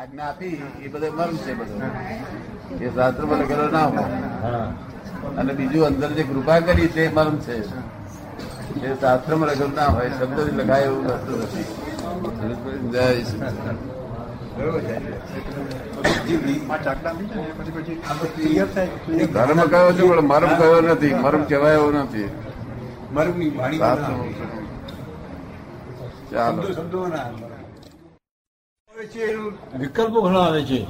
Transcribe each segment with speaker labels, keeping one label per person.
Speaker 1: આજ્ઞા આપી એ બધો મર્મ છે બધો. એ શાસ્ત્રમાં લખેલો ના હોય. અને બીજું અંદર જે કૃપા કરી તે મર્મ છે. એ શાસ્ત્રમાં લખેલું ના હોય શબ્દથી લખાય એવું વસ્તુ નથી. જય શ્રી ધર્મ કયો છે પણ મરમ કયો નથી? મરમ કહેવાય એવું નથી. શાસ્ત્રમાં ચાલો.
Speaker 2: વિકલ્પો ઘણા આવે છે.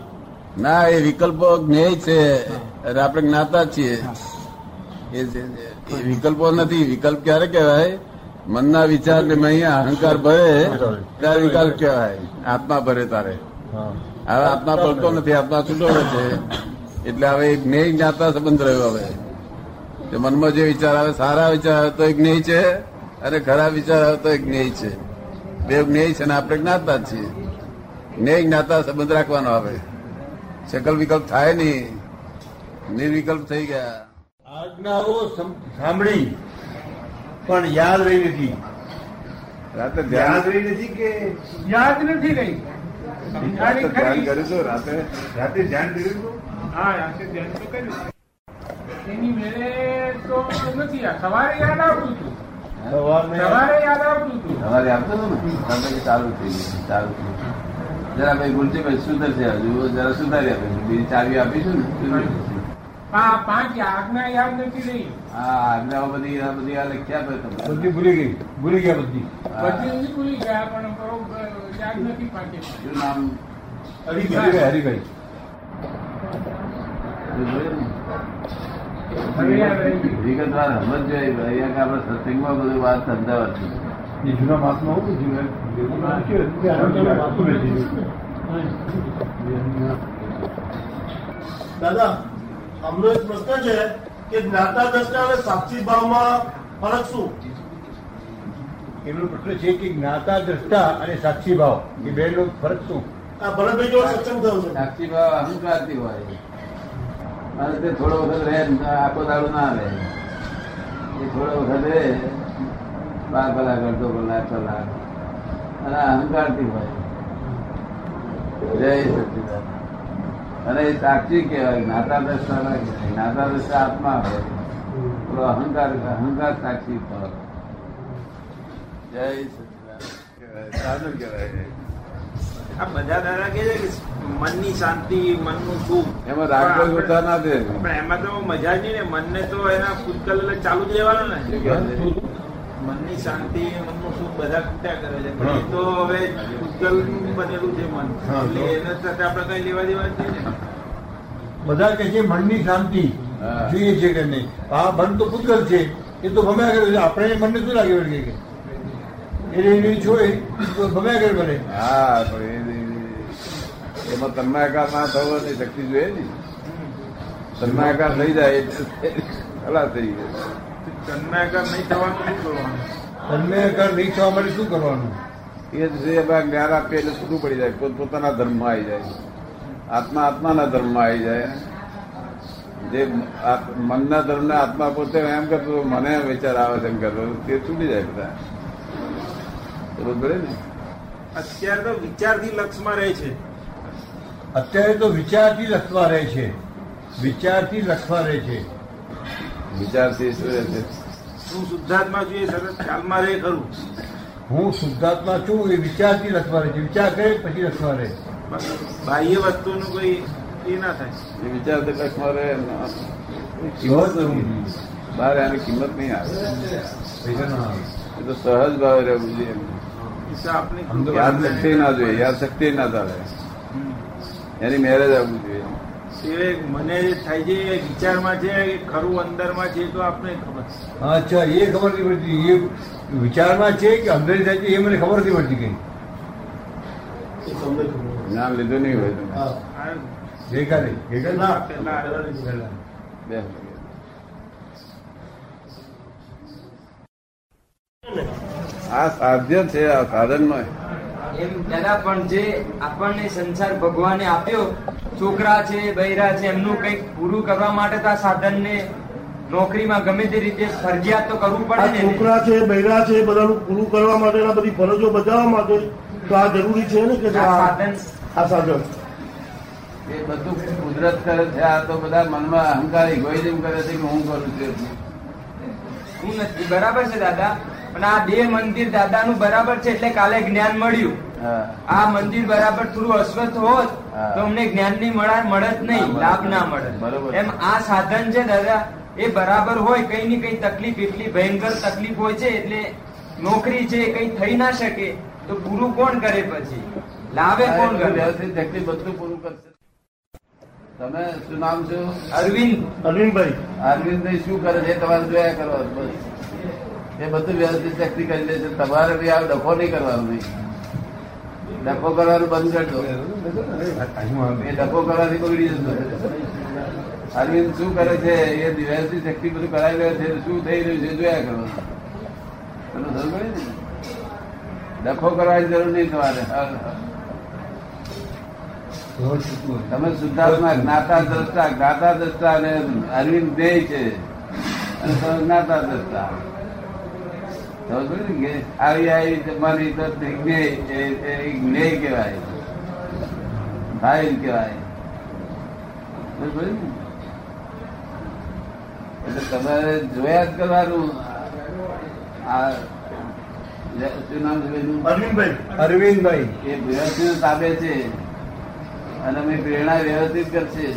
Speaker 1: ના એ વિકલ્પો જ્ઞેય છે. અને આપણે જ્ઞાતા છીએ. એ વિકલ્પો નથી. વિકલ્પ ક્યારે કહેવાય? મનના વિચાર ને અહીંયા અહંકાર ભરે ત્યારે વિકલ્પ કહેવાય. આત્મા ભરે તારે. હવે આત્મા ભરતો નથી. આત્મા છૂટો છે. એટલે હવે એક જ્ઞેય જ્ઞાતા સંબંધ રહ્યો હવે. મનમાં જે વિચાર આવે સારા વિચાર આવે તો એક જ્ઞેય છે. અને ખરાબ વિચાર આવે તો એક જ્ઞેય છે. બે જ્ઞેય છે ને આપણે જ્ઞાતા જ છીએ. જ્ઞેય જ્ઞાતા સંબંધ રાખવાનો આવે. શકલ વિકલ્પ થાય નહીં. નિર્વિકલ્પ થઈ ગયા.
Speaker 2: આજ્ઞાઓ સાંભળી પણ યાદ રહી નથી.
Speaker 1: રાતે ધ્યાન
Speaker 2: રહી નથી કે
Speaker 3: યાદ નથી રહી.
Speaker 1: ધ્યાન કર્યું રાતે
Speaker 2: રાતે ધ્યાન કર્યું
Speaker 3: હા રાતે ધ્યાન તો કર્યું. એની મેળે તો નથી સવારે યાદ આવતું હતું. સવારે યાદ આવતું હતું.
Speaker 1: સવારે આવતું હતું ને? ચાલુ થઈ ગયું ચાલુ થઈ ગયું. જરા ભાઈ ગુલજી ભાઈ સુધરશે હજુ જરા સુધારી આપીશું બીજી ચાવી આપીશું ને
Speaker 3: પાંચ આજ્ઞા યાદ નથી રહી.
Speaker 1: હા આજ્ઞાઓ બધી આ બધી આ લખ્યા ભાઈ
Speaker 2: બધી ભૂલી ગઈ ભૂલી ગયા બધી.
Speaker 3: બધી ભૂલી ગયા પણ યાદ નથી પાંચે
Speaker 1: શું નામ?
Speaker 2: હરિભાઈ હરિભાઈ.
Speaker 1: વિગતવાર સમજ જોઈએ ભાઈ અહીંયા આપણે સત્સંગમાં બધું વાત સમજાવતી
Speaker 2: એ જૂના માસમાં હું. પૂછ્યું
Speaker 4: દાદા અમનો એક પ્રશ્ન છે કે જ્ઞાતા દ્રષ્ટા અને સાક્ષી ભાવમાં ફરક શું?
Speaker 2: એમનો પ્રશ્ન છે કે જ્ઞાતા દ્રષ્ટા અને સાક્ષી ભાવ એ બે નો ફરક શું?
Speaker 4: આ ભરતભાઈ જોડે સક્ષમ થયો છે.
Speaker 1: સાક્ષી ભાવ અહંકારથી હોય. અને તે થોડો વખત રહે ને આખો દાડો ના રહે. એ થોડો વખત રહે બાર કલાક અડધો કલાક કલાક અને અહંકારથી હોય. જય સચિદાન અને એ સાક્ષી કહેવાય જ્ઞાતા દ્રષ્ટા જ્ઞાતા દ્રષ્ટા આત્મા હોય. અહંકાર અહંકાર સાક્ષી જય સચિદાન સાધુ કહેવાય.
Speaker 5: આ બધા દાદા કે છે કે મનની શાંતિ મનનું સુખ.
Speaker 1: એમાં રાગ ના દે.
Speaker 5: પણ એમાં તો મજા જ નહીં ને. મનને તો એના ભૂતકાળ ચાલુ જ રહેવાનું ને? મનની શાંતિ મનનું સુખ બધા ખૂટ્યા કરે છે. પણ તો હવે ઉજ્જવલ બનેલું છે મન. એટલે એના સાથે આપણે કઈ લેવા દેવા ને.
Speaker 2: બધા કે છે મનની શાંતિ. જોઈએ છે કે નહીં? આ મન તો પૂતગલ છે. એ તો ભમ્યા કરે છે. આપણે મનને શું લાગે વળગે કે? એને એની છોડે તો ભમ્યા કરે ભલે.
Speaker 1: હા એમાં તન્માયકાર ના થવો શક્તિ જોઈએ ને. તન્માયકાર થઈ જાય એટલે ખલાસ થઈ ગયો.
Speaker 5: તન્માયકાર નહીં થવાનું શું કરવાનું?
Speaker 2: તન્મયકાર નહીં થવા માટે શું કરવાનું?
Speaker 1: એ જ એમાં જ્ઞાન આપીએ એટલે છૂટું પડી જાય પોત પોતાના ધર્મમાં આવી જાય. આત્મા આત્માના ધર્મમાં આવી જાય. જે મનના ધર્મને આત્મા પોતે એમ કરતો મને વિચાર આવે છે એમ કરતો તે છૂટી જાય બધા. બરોબર ને?
Speaker 5: અત્યારે તો વિચારથી લક્ષમાં રહે છે.
Speaker 2: અત્યારે તો વિચારથી લખવા રહે છે. વિચારથી લખવા રહે છે.
Speaker 1: વિચારથી શું રહે છે?
Speaker 5: હું શુદ્ધાત્મા છું એ સરસ ખ્યાલમાં રહે ખરું.
Speaker 2: હું શુદ્ધાત્મા છું એ વિચારથી લખવા રહે છે. વિચાર કરે પછી લખવા રહે.
Speaker 5: બાહ્ય વસ્તુનું કોઈ એ ના થાય.
Speaker 1: એ વિચાર તો લખવા રહે
Speaker 2: કિંમત.
Speaker 1: બહાર એની કિંમત નહીં આવે.
Speaker 2: પૈસા ના આવે.
Speaker 1: એ તો સહજ ભાવે રહેવું જોઈએ યાદ શક્તિ ના જોઈએ. યાદ શક્તિ ના ચાલે એની મેરેજ આવવું જોઈએ.
Speaker 5: મને થાય છે એ વિચારમાં છે ખરું અંદરમાં છે તો આપને ખબર
Speaker 2: અચ્છા એ ખબર નથી પડતી. એ વિચારમાં છે કે અંદર થાય છે એ મને ખબર નથી પડતી કઈ.
Speaker 4: એ તમને
Speaker 1: લીધું નહીં હોય તમે
Speaker 5: આ
Speaker 2: ગઈકાલે ગઈકાલે?
Speaker 4: ના.
Speaker 5: પહેલા
Speaker 2: પહેલા.
Speaker 1: બે આ સાધ્ય છે આ સાધન નો
Speaker 6: એમ દાદા પણ જે આપણને સંસાર ભગવાને આપ્યો છોકરા છે બૈરા છે એમનું કંઈક પૂરું કરવા માટે તો આ સાધનને નોકરીમાં ગમે તે રીતે ફરજિયાત તો કરવું પડે ને
Speaker 4: છોકરા છે બૈરા છે બધાનું પૂરું કરવા માટે બધી ફરજો બજાવવા માટે તો આ જરૂરી છે ને કે
Speaker 6: સાધન.
Speaker 4: આ સાધન?
Speaker 1: એ બધું કુદરત કરે છે આ તો બધા મનમાં અહંકાર ઇગોઇઝમ કરે છે કે હું કરું છું
Speaker 6: હું નથી. બરાબર છે દાદા. પણ આ બે મંદિર દાદાનું બરાબર છે એટલે કાલે જ્ઞાન મળ્યું. આ મંદિર બરાબર થોડું અસ્વસ્થ હોત તો અમને જ્ઞાનની મળે મળત નહીં લાભ ના. મળે એમ આ સાધન છે દાદા એ બરાબર હોય કઈ ની કઈ તકલીફ એટલી ભયંકર તકલીફ હોય છે એટલે નોકરી છે કઈ થઈ ના શકે તો પૂરું કોણ કરે પછી? લાવે કોણ કરે?
Speaker 1: વ્યવસ્થિત તકલીફ બધું પૂરું કરશે. તમે શું નામ છો?
Speaker 6: અરવિંદ.
Speaker 4: અરવિંદભાઈ.
Speaker 1: અરવિંદ શું કરે છે? એ તમારે જોયા કરો બસ. એ બધું વ્યવસ્થિત શક્તિ કરી દે છે. તમારે બી આ ડખો નહીં કરવાનો નહીં. ડખો કરવાનું બંધ કરી દો. એ ડખો કરવાથી બગડી જશે અરવિંદ શું કરે છે? એ વ્યવસ્થિત શક્તિ બધું કરાવી રહ્યો છે શું થઈ રહ્યું છે જોયા કરો. ડખો કરવાની જરૂર નહીં તમારે. તમે શુદ્ધાત્મા, જ્ઞાતા, દ્રષ્ટા જ્ઞાતા, દ્રષ્ટા અને અરવિંદ ધ્યેય છે. અને જ્ઞાતા દ્રષ્ટા. આવી આવી તમારી તો જ્ઞેય એ- એ કહેવાય. ફાઇલ કહેવાય. સમજ પડી ને? એટલે તમારે જોયા જ કરવાનું. આ શું નામ છે
Speaker 4: અરવિંદભાઈ.
Speaker 2: અરવિંદભાઈ.
Speaker 1: એ વ્યવસ્થિત તાબે છે. અને અમે પ્રેરણા વ્યવસ્થિત કરશે.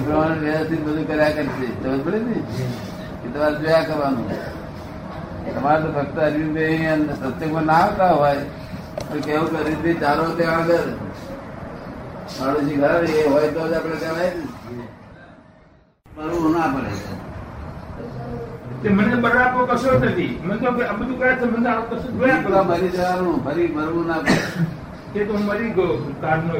Speaker 1: પ્રમાણે વ્યવસ્થિત બધું કર્યા કરશે. સમજ પડે ને? એ તમારે જોયા કરવાનું. તમારે તો ફક્ત અરવિંદ સત્સંગમાં ના આવતા હોય તો કેવું કે અરવિંદ ચાલો ત્યાં આગળ મારુજી ઘર એ હોય તો જ આપણે કહેવાય ને ના પડે
Speaker 3: મને બરાબર કશો નથી. મને તો આ બધું કરે છે મને આ કશું જોયા
Speaker 1: મરી જવાનું ફરી મરવું ના પડે
Speaker 3: તે તો મરી ગયો કારનો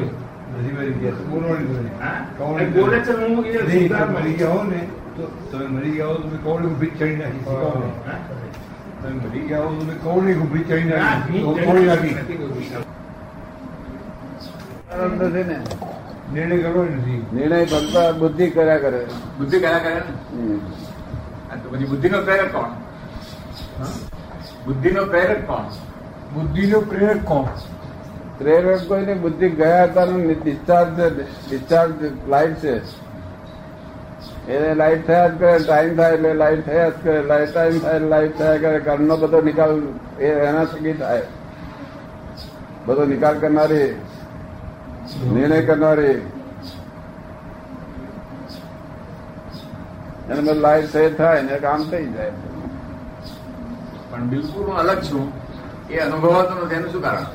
Speaker 2: તો
Speaker 3: એ બોલે છે હું એ
Speaker 2: મરી ગયા હો ને તો તમે મરી ગયા હો તો કવડી ઊભી ચડી નાખી? તમે મરી ગયા હો તમે નાખી
Speaker 3: નથી
Speaker 1: ને
Speaker 2: નિર્ણય કરવો નથી
Speaker 1: નિર્ણય ફક્ત બુદ્ધિ કર્યા કરે.
Speaker 3: બુદ્ધિ કર્યા કરે ને? તો પછી બુદ્ધિનો પ્રેરક કોણ? બુદ્ધિનો પ્રેરક કોણ?
Speaker 2: બુદ્ધિનો પ્રેરક કોણ?
Speaker 1: પ્રેરક કોઈ ને બુદ્ધિ ગયા હતા ડિસ્ચાર્જ ડિસ્ચાર્જ લાઈટ છે. એને લાઈટ થયા જ કરે ટાઈમ થાય એટલે લાઈટ થયા જ કરે લાઈટ ટાઈમ થાય લાઈટ થયા કરે. ઘરનો બધો નિકાલ એ એના થકી થાય. બધો નિકાલ કરનારી નિર્ણય કરનારી. એને બધું લાઈટ થઈ થાય ને કામ થઈ જાય.
Speaker 3: પણ બિલકુલ હું અલગ છું. એ અનુભવાતો નથી. એનું શું કારણ?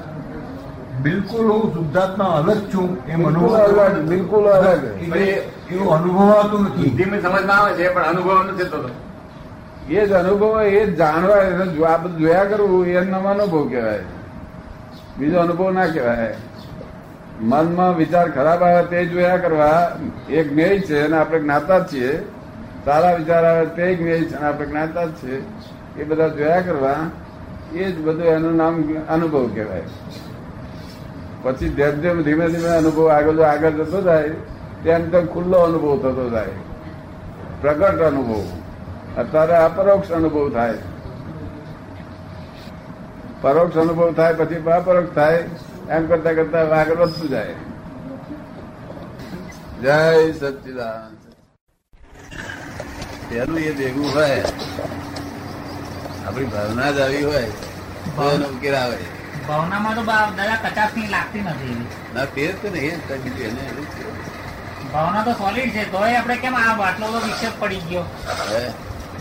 Speaker 2: બિલકુલ હું શુદ્ધાત્મા અલગ છું. એમ
Speaker 1: બિલકુલ
Speaker 2: અનુભવ
Speaker 1: અલગ બિલકુલ અલગ.
Speaker 2: એવું અનુભવાતું નથી.
Speaker 3: બુદ્ધિ સમજમાં આવે છે પણ અનુભવ નથી થતો.
Speaker 1: એ જ અનુભવ એ જ જાણવા એને જોયા કરવું એ નવો અનુભવ કહેવાય. બીજો અનુભવ ના કહેવાય. મનમાં વિચાર ખરાબ આવે તે જોયા કરવા એક જ્ઞેય છે અને આપણે જ્ઞાતા જ છીએ. સારા વિચાર આવે તે જ્ઞેય છે અને આપણે જ્ઞાતા જ છીએ. એ બધા જોયા કરવા એ જ બધું એનું નામ અનુભવ કહેવાય. પછી ધેમ ધીમે ધીમે ધીમે અનુભવ આગળ આગળ જતો જાય. તેમ તેમ ખુલ્લો અનુભવ થતો થાય પ્રગટ અનુભવ. અત્યારે અપરોક્ષ અનુભવ થાય. પરોક્ષ અનુભવ થાય પછી અપરોક્ષ થાય એમ કરતા કરતા આગળ વધતું જાય. જય સચિદાન પેલું એ ભેગું હોય. આપણી ભાવના જ આવી હોય. તો એનો ઉકેલ આવે.
Speaker 7: ભાવનામાં તો દાદા કચાસની લાગતી નથી
Speaker 1: ના તે જ ને એ બીજું એને.
Speaker 7: ભાવના તો સોલિડ છે તોય આપણે કેમ આ આટલો બધો વિક્ષેપ પડી ગયો?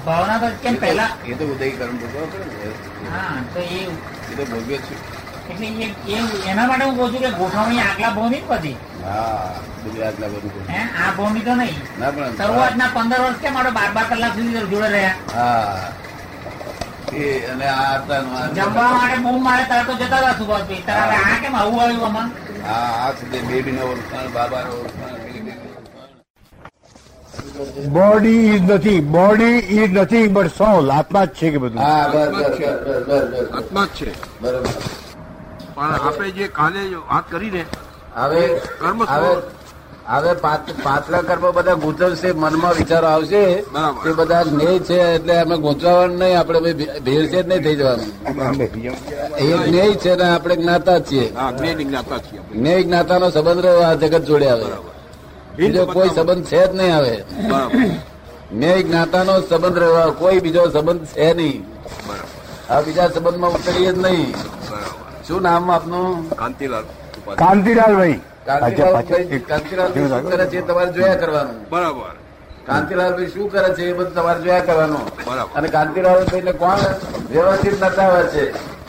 Speaker 7: ભાવના તો કેમ
Speaker 1: પેલા
Speaker 7: પહેલા
Speaker 1: એ તો ઉદયકરણ પડે
Speaker 7: હા તો એ
Speaker 1: એ તો ભોગવે છે.
Speaker 7: એટલે એના માટે હું કહું છું કે ગોઠવણી આગલા ભાવની બધી.
Speaker 1: હા બધું
Speaker 7: હે આ ભાવની તો નહીં શરૂઆતના પંદર વર્ષ કેમ આપણે બાર બાર કલાક સુધી જોડે રહ્યા?
Speaker 1: હા. એ અને આ
Speaker 7: જમવા માટે બૂમ મારે તાર તો જતા હતા સુભાષભાઈ તારે આ કેમ આવું આવ્યું આમાં
Speaker 1: હા આ સુધી ઓળખાણ બેબીનો ઓળખાણ.
Speaker 2: બોડી ઇઝ નથી બોડી ઇઝ નથી બટ સોલ આત્મા જ છે કે બધું
Speaker 1: હા બસ બસ
Speaker 5: આત્મા જ છે
Speaker 1: બરોબર.
Speaker 5: પણ આપણે જે કાલે વાત કરીને
Speaker 1: હવે
Speaker 5: કર્મ
Speaker 1: હવે હવે પાછ- પાછલા કર્મ બધા ગૂંચવશે મનમાં વિચારો આવશે.
Speaker 8: એ
Speaker 1: તે બધા ને છે એટલે અમે ગૂંચવાનું નહીં આપણે ભઈ છે નહીં થઈ જવાનું. એ જ્ઞેય છે ને આપણે જ્ઞાતા જ છીએ.
Speaker 8: જ્ઞાતા છીએ જ્ઞાતા
Speaker 1: નો જ્ઞાતાનો સંબંધ રહ્યો આ જગત જોડે આવે. બીજો કોઈ સંબંધ છે જ નહીં
Speaker 8: હવે.
Speaker 1: મેં જ્ઞાતાનો સંબંધ રહેવા કોઈ બીજો સંબંધ છે નહીં. આ બીજા સંબંધમાં ઉતરીએ જ નહીં. શું નામ આપનું?
Speaker 8: કાંતિલાલ કાંતિલાલ
Speaker 2: ભાઈ
Speaker 1: કાંતિલાલભાઈ કાંતિલાલભાઈ શું કરે છે? એ તમારે જોયા કરવાનું?
Speaker 8: બરાબર.
Speaker 1: કાંતિલાલભાઈ શું કરે છે? એ બધું તમારે જોયા કરવાનું.
Speaker 8: બરાબર.
Speaker 1: અને કાંતિલાલ ભાઈ કોણ? વ્યવસ્થિત નચાવે છે.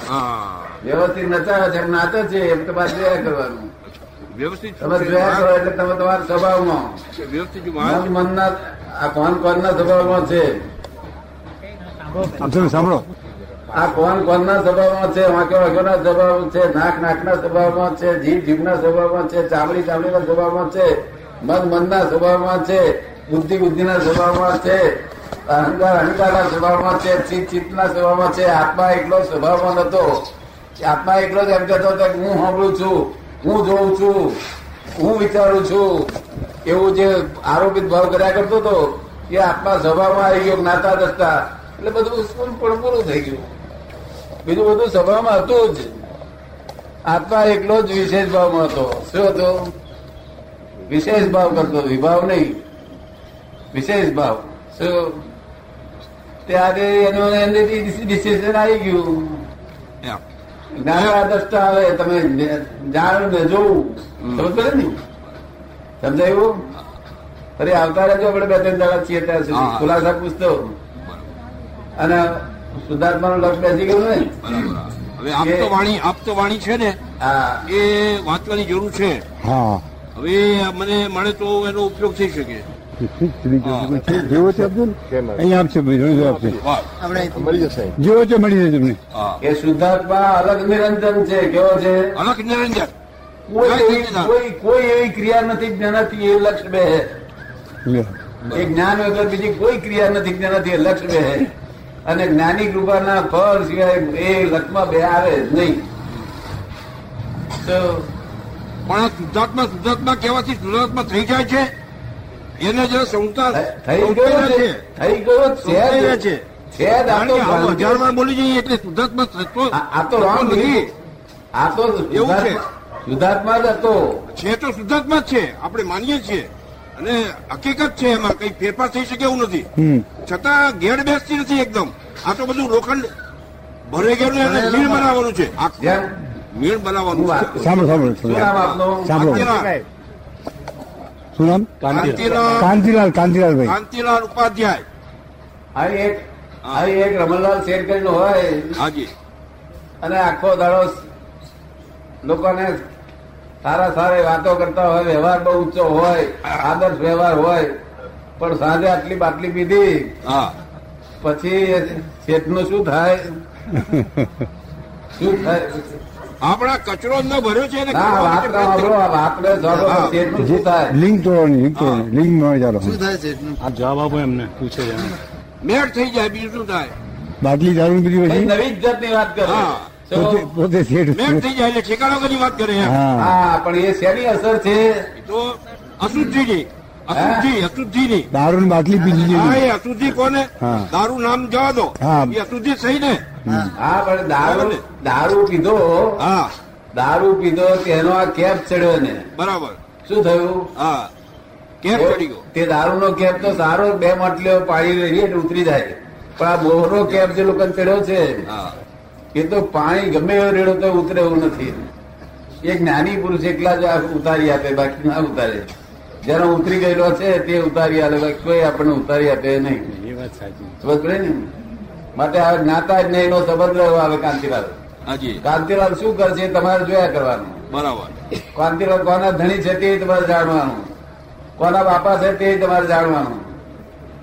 Speaker 8: હા.
Speaker 1: વ્યવસ્થિત નચાવે છે એમ નાતે છે એમ તમારે જોયા કરવાનું.
Speaker 8: વ્યવસ્થિત
Speaker 1: તમે જોયા કરો એટલે તમે તમારા સ્વભાવમાં
Speaker 8: વ્યવસ્થિત
Speaker 1: મન મનના આ કોણ કોણના સ્વભાવમાં છે
Speaker 2: સાંભળો
Speaker 1: આ કોણ કોણના સ્વભાવમાં છે વાંક્યો વાંક્યોના સ્વભાવમાં છે નાક નાકના સ્વભાવમાં છે જીભ જીભના સ્વભાવમાં છે ચામડી ચામડીના સ્વભાવમાં છે મન મનના સ્વભાવમાં છે બુદ્ધિ બુદ્ધિના સ્વભાવમાં છે અહંકાર અહંકારના સ્વભાવમાં છે ચિત્ત ચિત્તના સ્વભાવમાં છે આત્મા એકલો સ્વભાવમાં નતો આત્મા એકલો જ એમ કહેતો હતો કે હું સાંભળું છું હું જોઉં છું, હું વિચારું છું. એવું જે આરોપિત ભાવ કર્યા કરતો હતો, એ આત્મા સભામાં આવી ગયો, જ્ઞાતા દસતા. એટલે બધું પણ પૂરું થઈ ગયું. બીજું બધું સભામાં હતું જ. આત્મા એકલો જ વિશેષ ભાવમાં હતો. શું હતો? વિશેષ ભાવ કરતો વિભાવ નહીં. વિશેષ ભાવ. શું? ત્યારે એનું ડિસિઝન આવી ગયું.
Speaker 8: એમ.
Speaker 1: જ્ઞાન દ્રષ્ટા આવે તમે જાણ ને જોવું સમજ પડે ને? સમજાયું? ફરી આવતા રહેજો આપણે બે ત્રણ દાડા છીએ ત્યાં સુધી. ખુલાસા પૂછતો. અને શુદ્ધાત્માનું લક્ષ બેસી ગયું ને?
Speaker 8: બરાબર. હવે આપ તો વાણી આપ તો વાણી છે ને?
Speaker 1: હા.
Speaker 8: એ વાંચવાની જરૂર છે. હવે મને મળે તો એનો ઉપયોગ થઈ શકે.
Speaker 2: જેવો છે આપજો અહીંયા આપશે ભાઈ રોજ આપશે
Speaker 8: વાહ.
Speaker 2: જેવો છે મળી જાય તમને.
Speaker 1: એ શુદ્ધાત્મા અલગ નિરંજન છે કેવો છે?
Speaker 8: અલગ નિરંજન.
Speaker 1: કોઈ. કોઈ એવી ક્રિયા નથી જેનાથી એ લક્ષ બે એ જ્ઞાન વગર બીજી કોઈ ક્રિયા નથી જ્ઞાનાથી એ લક્ષ બે અને જ્ઞાની કૃપાના ફળ સિવાય એ લક્ષમાં બે આવે જ નહીં. તો
Speaker 8: પણ શુદ્ધાત્મા શુદ્ધાત્મા કહેવાથી શુદ્ધાત્મા થઈ જાય છે? એને જો સંસાર
Speaker 1: થઈ ગયો છે. થઈ ગયો છે.
Speaker 8: છે.
Speaker 1: છે. જ આ
Speaker 8: કારણ
Speaker 1: તો
Speaker 8: કે આવું
Speaker 1: ભ્રાંતિ.
Speaker 8: હજાર વાર બોલી જઈએ એટલે શુદ્ધાત્મા થતો
Speaker 1: આ- તો
Speaker 8: થતો નથી.
Speaker 1: આ તો
Speaker 8: એવું છે.
Speaker 1: શુદ્ધાત્મા જ હતો.
Speaker 8: છે તો શુદ્ધાત્મા જ છે. આપણે માનીએ છીએ. અને હકીકત છે એમાં. કઈ ફેરફાર થઈ શકે એવું નથી. છતાં ઘેર બેસતી નથી એકદમ. આ તો બધું લોખંડ ભરે ગયેલું એને મીણ બનાવવાનું છે. મીણ બનાવવાનું
Speaker 1: સાંભળો
Speaker 2: સાંભળો. સાંભળો.
Speaker 1: શું નામ?
Speaker 8: કાંતિલાલ. કાંતિલાલ
Speaker 2: કાંતિલાલ ભાઈ.
Speaker 8: કાંતિલાલ ઉપાધ્યાય.
Speaker 1: આવી એક આવી એક રમણલાલ શેર કરીને હોય.
Speaker 8: હાજી.
Speaker 1: અને આખો દાડો લોકોને સારા સારા વાતો કરતા હોય વ્યવહાર બહુ ઊંચો હોય આદર્શ વ્યવહાર હોય પણ સાંજે આટલી બાટલી પીધી
Speaker 8: હા.
Speaker 1: પછી શેઠનું શું થાય? શું થાય?
Speaker 8: આપણા કચરો ન ભર્યો છે
Speaker 1: શું થાય
Speaker 2: લિંક તોડવાની લિંક તોડવાની લિંકમાં ચાલો.
Speaker 9: આ જવાબ આપો એમને પૂછે છે.
Speaker 8: મેળ થઈ જાય બીજું શું થાય.
Speaker 2: બાટલી દારૂ
Speaker 1: બીજી
Speaker 2: પછી?
Speaker 1: નવી જ જાતની વાત કરે.
Speaker 2: પોતે શેઠ
Speaker 8: મેળ થઈ જાય એટલે ઠેકાણા કરી વાત કરે
Speaker 2: હા.
Speaker 1: હા પણ એ શેની અસર છે?
Speaker 8: તો અશુદ્ધિની. અશુદ્ધિ ની
Speaker 2: દારૂ બાટલી પીધી
Speaker 8: એ અશુદ્ધિ કોને? દારૂ નામ જવા દો.
Speaker 2: હા.
Speaker 8: એ અતુલજી સહી ને?
Speaker 1: હા પણ દારૂ દારૂ પીધો.
Speaker 8: હા.
Speaker 1: દારૂ પીધો તેનો આ કેપ ચડ્યો ને.
Speaker 8: બરાબર.
Speaker 1: શું થયું?
Speaker 8: હા. કેપ ચડી ગયો.
Speaker 1: તે દારૂનો કેપ તો સારો બે માટલીઓ પાણી લઈ એટલે ઉતરી જાય. પણ આ બોરો કેપ જે લોકો ચડ્યો છે
Speaker 8: હા.
Speaker 1: એ તો પાણી ગમે એવો રેડો તો ઉતરે એવું નથી. એક જ્ઞાની પુરુષ એકલા જ આ ઉતારી આપે બાકી ના ઉતારે. જેનો ઉતરી ગયેલો છે તે ઉતારી આલે કોઈ આપણને ઉતારી આપે નહીં.
Speaker 9: એ વાત સાચી.
Speaker 1: સમજ પડે ને? માટે આ જ્ઞાતા જ નહીં એનો સંબંધ રહ્યો આવે કાંતિલાલ.
Speaker 8: હાજી.
Speaker 1: કાંતિલાલ શું કરશે તમારે જોયા કરવાનું.
Speaker 8: બરાબર.
Speaker 1: કાંતિલાલ કોના ધણી છે તે તમારે જાણવાનું. કોના બાપા છે તે તમારે જાણવાનું.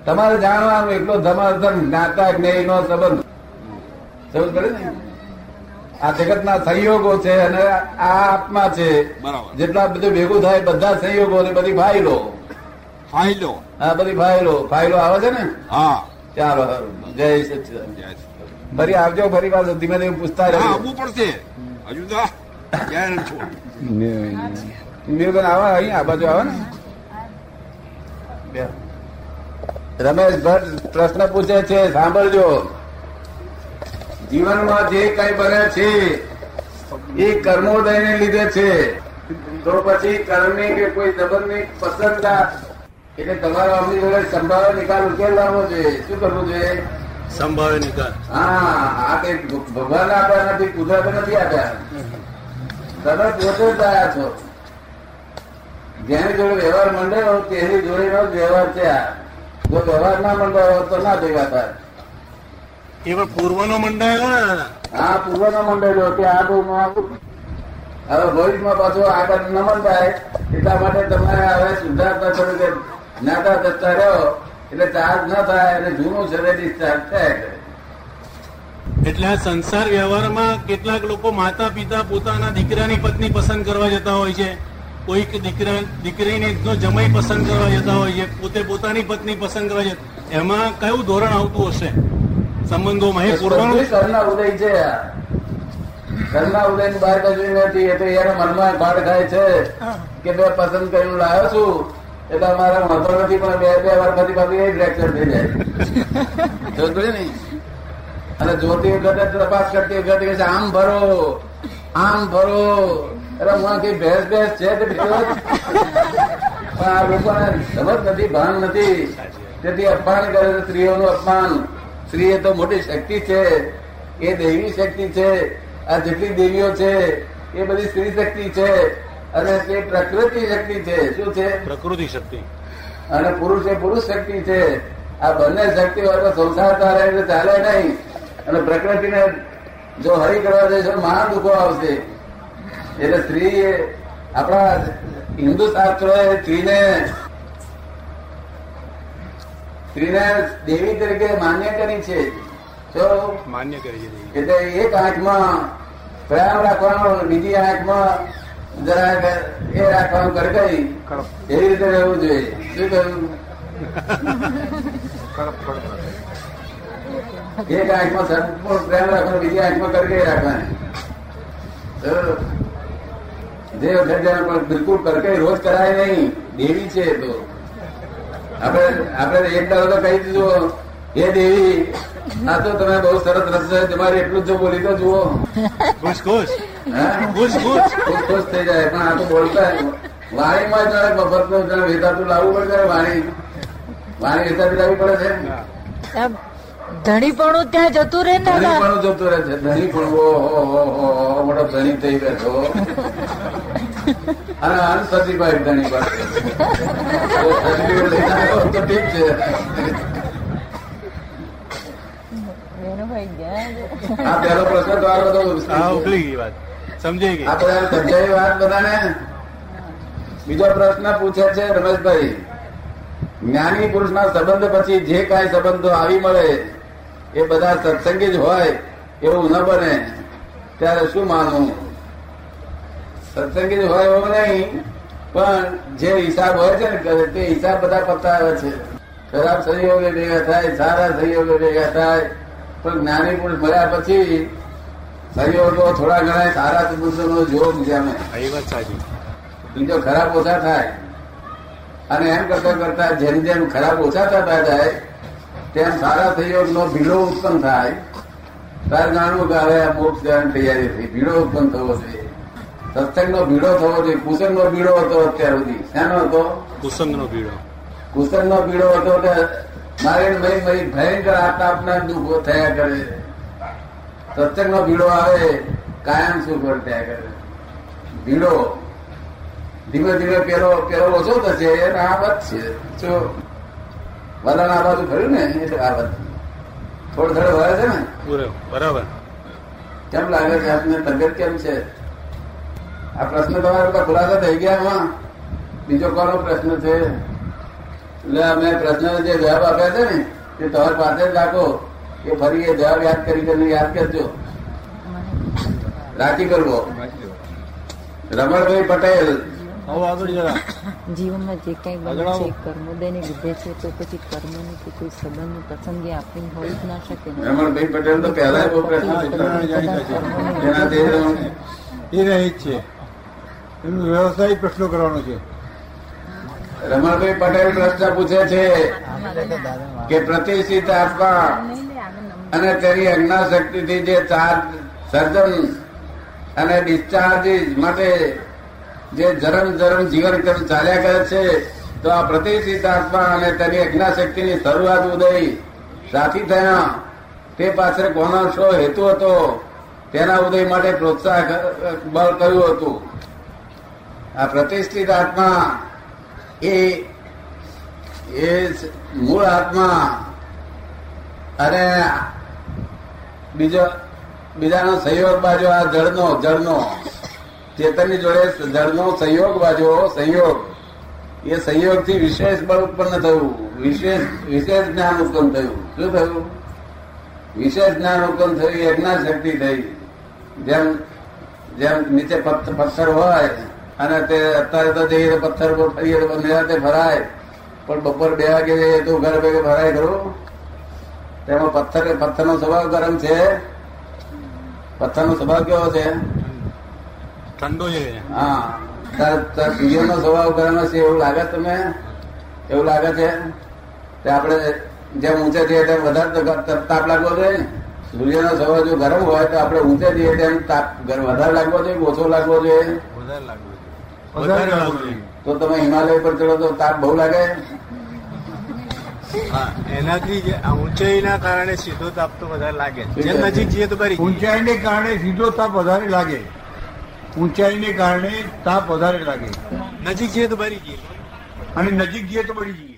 Speaker 1: તમારે જાણવાનું એટલો ધમાધમ જ્ઞાતા જ્ઞેય નો સંબંધ. સમજ પડે ને? આ જગતના સંયોગો છે અને આ આત્મા છે. જેટલા બધું ભેગું થાય બધા સંયોગો ને બધી ફાઇલો.
Speaker 8: ફાઇલો.
Speaker 1: હા બધી ફાઇલો. ફાઇલો આવે છે ને?
Speaker 8: હા.
Speaker 1: ચાલો જય સચિદાન. ફરી આવજો ફરી પાછો. ધીમે ધીમે પૂછતા રહે
Speaker 8: આવવું પડશે. હજુ તો
Speaker 1: આવો અહીં આ બાજુ આવે ને? રમેશ ભટ્ટ પ્રશ્ન પૂછે છે સાંભળજો. જીવનમાં જે કઈ બને છે એ કર્મોદયને લીધે છે. તો પછી કર્મની કે કોઈ સંબંધની પસંદતા એટલે તમારો આપણી જોડે સંભાવે નિકાલ ઉકેલ લાવવો જોઈએ. શું કરવું જોઈએ?
Speaker 9: સંભાવે નિકાલ.
Speaker 1: હા આ કઈ ભગવાન આપ્યા નથી કુદરત નથી આપ્યા. તમે પોતે જ આવ્યા છો. જેની જોડે વ્યવહાર મંડ્યો તેની જોડેનો જ વ્યવહાર છે આ. જો વ્યવહાર ના હોય તો ના ભેગા થાય.
Speaker 9: એ પણ પૂર્વનો મંડળ
Speaker 1: હા. પૂર્વનો મંડળો કે આ બહુ હવે ભવિષ્યમાં પાછો આગળ નમન થાય એટલા માટે તમારે હવે સુધારતા છો કે જ્ઞાતા જતા રહ્યો એટલે ચાર્જ ન થાય અને જૂનું શરીર ડિસ્ચાર્જ થયા. કરે
Speaker 9: એટલે આ સંસાર વ્યવહારમાં કેટલાક લોકો માતા પિતા પોતાના દીકરાની પત્ની પસંદ કરવા જતા હોય છે. કોઈક દીકરા દીકરીને નો જમાઈ પસંદ કરવા જતા હોય છે. પોતે પોતાની પત્ની પસંદ કરવા જતા એમાં કયું ધોરણ આવતું હશે? સંબંધોમાં એ
Speaker 1: બધું ઘરના ઉદય છે. ઘરના ઉદયની બહાર કશું નથી. એ તો એના મનમાં ગાંઠ ખાય છે કે મેં પસંદ કરીને લાવ્યો છું. એટલે અમારા મતો નથી પણ બે બે વાર પછી પાછું એ ફ્રેક્ચર થઈ જાય. ને? અને જોતી વખતે તપાસ કરતી વખતે કે આમ ભરો આમ ભરો. એટલે હું કઈ ભેંસ ભેંસ છે તે. પણ આ લોકોને સમજ નથી ભાન નથી. તેથી અપમાન કરે છે સ્ત્રીઓનું અપમાન. સ્ત્રી એ તો મોટી શક્તિ છે એ દૈવી શક્તિ છે આ જેટલી દેવીઓ છે એ બધી સ્ત્રી શક્તિ છે અને તે પ્રકૃતિ શક્તિ છે. શું છે?
Speaker 9: પ્રકૃતિ શક્તિ.
Speaker 1: અને પુરુષ એ પુરુષ શક્તિ છે. આ બંને શક્તિ તો સંસાર તારે એટલે ચાલે નહીં. અને પ્રકૃતિને જો હરી કરવા જઈશ મહાન દુઃખો આવશે. એટલે સ્ત્રી આપણા હિન્દુ શાસ્ત્રો સ્ત્રીને સ્ત્રીને દેવી તરીકે માન્ય કરી છે.
Speaker 9: માન્ય કરી છે
Speaker 1: એટલે એક આંખમાં પ્રેમ રાખવાનો બીજી આંખમાં જરા એ રાખવાનું કરકઈ એવી રીતે રહેવું જોઈએ. શું કહ્યું? એક આંખમાં સંપૂર્ણ પ્રેમ રાખવાનો બીજી આંખમાં કરકઈ રાખવાની. જે વખતે બિલકુલ કરકઈ રોજ કરાય નહીં દેવી છે તો. આપણે આપણે એક દાડો તો કહી દીધું એ દેવી આ તો તમે બહુ સરસ રસ્તો તમારે એટલું જ જો બોલી તો જુઓ.
Speaker 9: ખુશ ખુશ. ખુશ ખુશ.
Speaker 1: ખુશ ખુશ થઈ જાય. પણ આ તો બોલતા વાણીમાં જાણે મફત જાણે વેતાતું લાવવું પડે છે વાણી. વાણી વેચાતી લાવવી પડે છે
Speaker 10: ધણીપણું ત્યાં જતું રહે ને
Speaker 1: ધણી
Speaker 10: દાદા?
Speaker 1: પણ જતું રહે છે. ધણીપણું પણ ઓ હો હો હો હો, મોટો ધણી થઈ બેઠો અને અનસતીભાઈ ધણી પાસે. તો ઠીક છે.
Speaker 10: વેણુભાઈ ગયા છે.
Speaker 1: આ પહેલો પ્રશ્ન તો આ બધો
Speaker 9: ઉકલી ગઈ વાત. સમજાઈ ગઈ.
Speaker 1: આ સમજાવી વાત બધાને. બીજો પ્રશ્ન પૂછે છે રમેશભાઈ. જ્ઞાની પુરુષના સંબંધ પછી જે કાંઈ સંબંધો આવી મળે એ બધા સત્સંગી જ હોય એવું ન બને. ત્યારે શું માનવું? સત્સંગી હોય એવું નહીં પણ જે હિસાબ હોય છે ને તે હિસાબ બધા પતાવે છે. ખરાબ સંયોગે ભેગા થાય સારા સંયોગે ભેગા થાય પણ જ્ઞાની પુરુષ મળ્યા પછી સહયોગો થોડા ઘણા સારા સંબંધોનો
Speaker 9: જોવો સાચી.
Speaker 1: બીજો ખરાબ ઓછા થાય. અને એમ કરતા કરતા જેમ જેમ ખરાબ ઓછા થતા જાય તેમ સારા સહયોગનો ભીડો ઉત્પન્ન થાય. તાર જાણવું કે હવે મોક્ષ જવાની તૈયારી થઈ ભીડો ઉત્પન્ન થવો જોઈએ. સત્સંગનો ભીડો થવો જોઈએ. કુસંગનો ભીડો હતો અત્યાર સુધી. શેનો હતો?
Speaker 9: કુસંગનો પીડો
Speaker 1: કુસંગનો ભીડો હતો કે મારે મરી મરી ભયંકર આપના દુઃખો થયા કરે. સત્સંગનો ભીડો આવે કાયમ સુખ વર્ત્યા કરે. ભીડો ધીમે ધીમે પેલો પેલો ઓછો થશે એને આ છે જો વલણ આ બાજુ કર્યું ને એટલે આ વાત. થોડો થોડો વળે છે ને?
Speaker 9: બરાબર.
Speaker 1: કેમ લાગે છે? આપને તબિયત કેમ છે? આ પ્રશ્ન તમારા બધા ખુલાસા થઈ ગયા એમાં બીજો કોનો પ્રશ્ન છે? એટલે અમે પ્રશ્ન જે જવાબ આપ્યા છે ને તે તમારી પાસે જ રાખો. કે ફરી એ જવાબ યાદ કરી કરીને યાદ કરજો. રાખી કરવો. રમણભાઈ પટેલ.
Speaker 2: આવો આગળ જરા.
Speaker 10: જીવનમાં જે કઈ બને. છે કર્મોદયને લીધે છે તો પછી કર્મની કે કોઈ સંબંધની પસંદગી આપણી હોઈ જ ના શકે
Speaker 1: રમણભાઈ પટેલ તો પહેલા બહુ પ્રશ્ન
Speaker 2: એ રહે જ છે. એમનું વ્યવસાયિક પ્રશ્નો કરવાનો છે.
Speaker 1: રમણભાઈ પટેલ પ્રશ્ન પૂછે છે કે પ્રતિષ્ઠિત આત્મા અને તેની અજ્ઞા શક્તિથી જે ચાર્જ સર્જન અને ડિસ્ચાર્જ માટે જે જરમ જરમ જીવન ચાલ્યા કરે છે, તો આ પ્રતિષ્ઠિત આત્મા અને તેની અજ્ઞા શક્તિની શરૂઆત ઉદય સાથી થયા. તે પાછળ કોનો શો હેતુ હતો? તેના ઉદય માટે પ્રોત્સાહક બળ કર્યું હતું? આ પ્રતિષ્ઠિત આત્મા એ એ મૂળ આત્મા અને બીજો બીજાનો સહયોગ બાજુ આ જળનો જળનો. ચેતનની જોડે જળનો સહયોગ બાજુ સંયોગ. એ સંયોગથી વિશેષ બળ ઉત્પન્ન થયું. વિશેષ વિશેષ જ્ઞાન ઉત્પન્ન થયું. શું થયું? વિશેષ જ્ઞાન ઉત્પન્ન થયું યજ્ઞા શક્તિ થઈ. જેમ જેમ નીચે પથ્થ- પથ્થર હોય અને તે અત્યારે તો જઈએ પથ્થર પર ફરીએ તો નિરાતે ભરાય. પણ બપોર બે વાગે જઈએ તો ઘર ભેગે ભરાય ખરું? તેમાં પથ્થર પથ્થરનો સ્વભાવ ગરમ છે. પથ્થરનો સ્વભાવ કેવો છે?
Speaker 9: ઠંડો છે.
Speaker 1: હા. તાર સૂર્યનો સ્વભાવ ગરમ હશે એવું લાગે તમે એવું લાગે છે? તે આપણે જેમ ઊંચે જઈએ તેમ વધારે તાપ લાગવો જોઈએ ને. સૂર્યનો સ્વભાવ જો ગરમ હોય તો આપણે ઊંચે જઈએ તેમ તાપ વધારે લાગવો જોઈએ ઓછો લાગવો જોઈએ?
Speaker 9: વધારે લાગુ
Speaker 2: વધારે લાગુ જોઈએ.
Speaker 1: તો તમે હિમાલય પર ચડો તો તાપ બહુ લાગે?
Speaker 11: હા એનાથી જે ઊંચાઈના કારણે સીધો તાપ તો વધારે લાગે. જેમ નજીક જઈએ તો બરી
Speaker 2: ઊંચાઈને કારણે સીધો તાપ વધારે લાગે. ઊંચાઈને કારણે તાપ વધારે લાગે.
Speaker 11: નજીક જઈએ તો બરી જઈએ
Speaker 2: અને નજીક જઈએ તો બળી જઈએ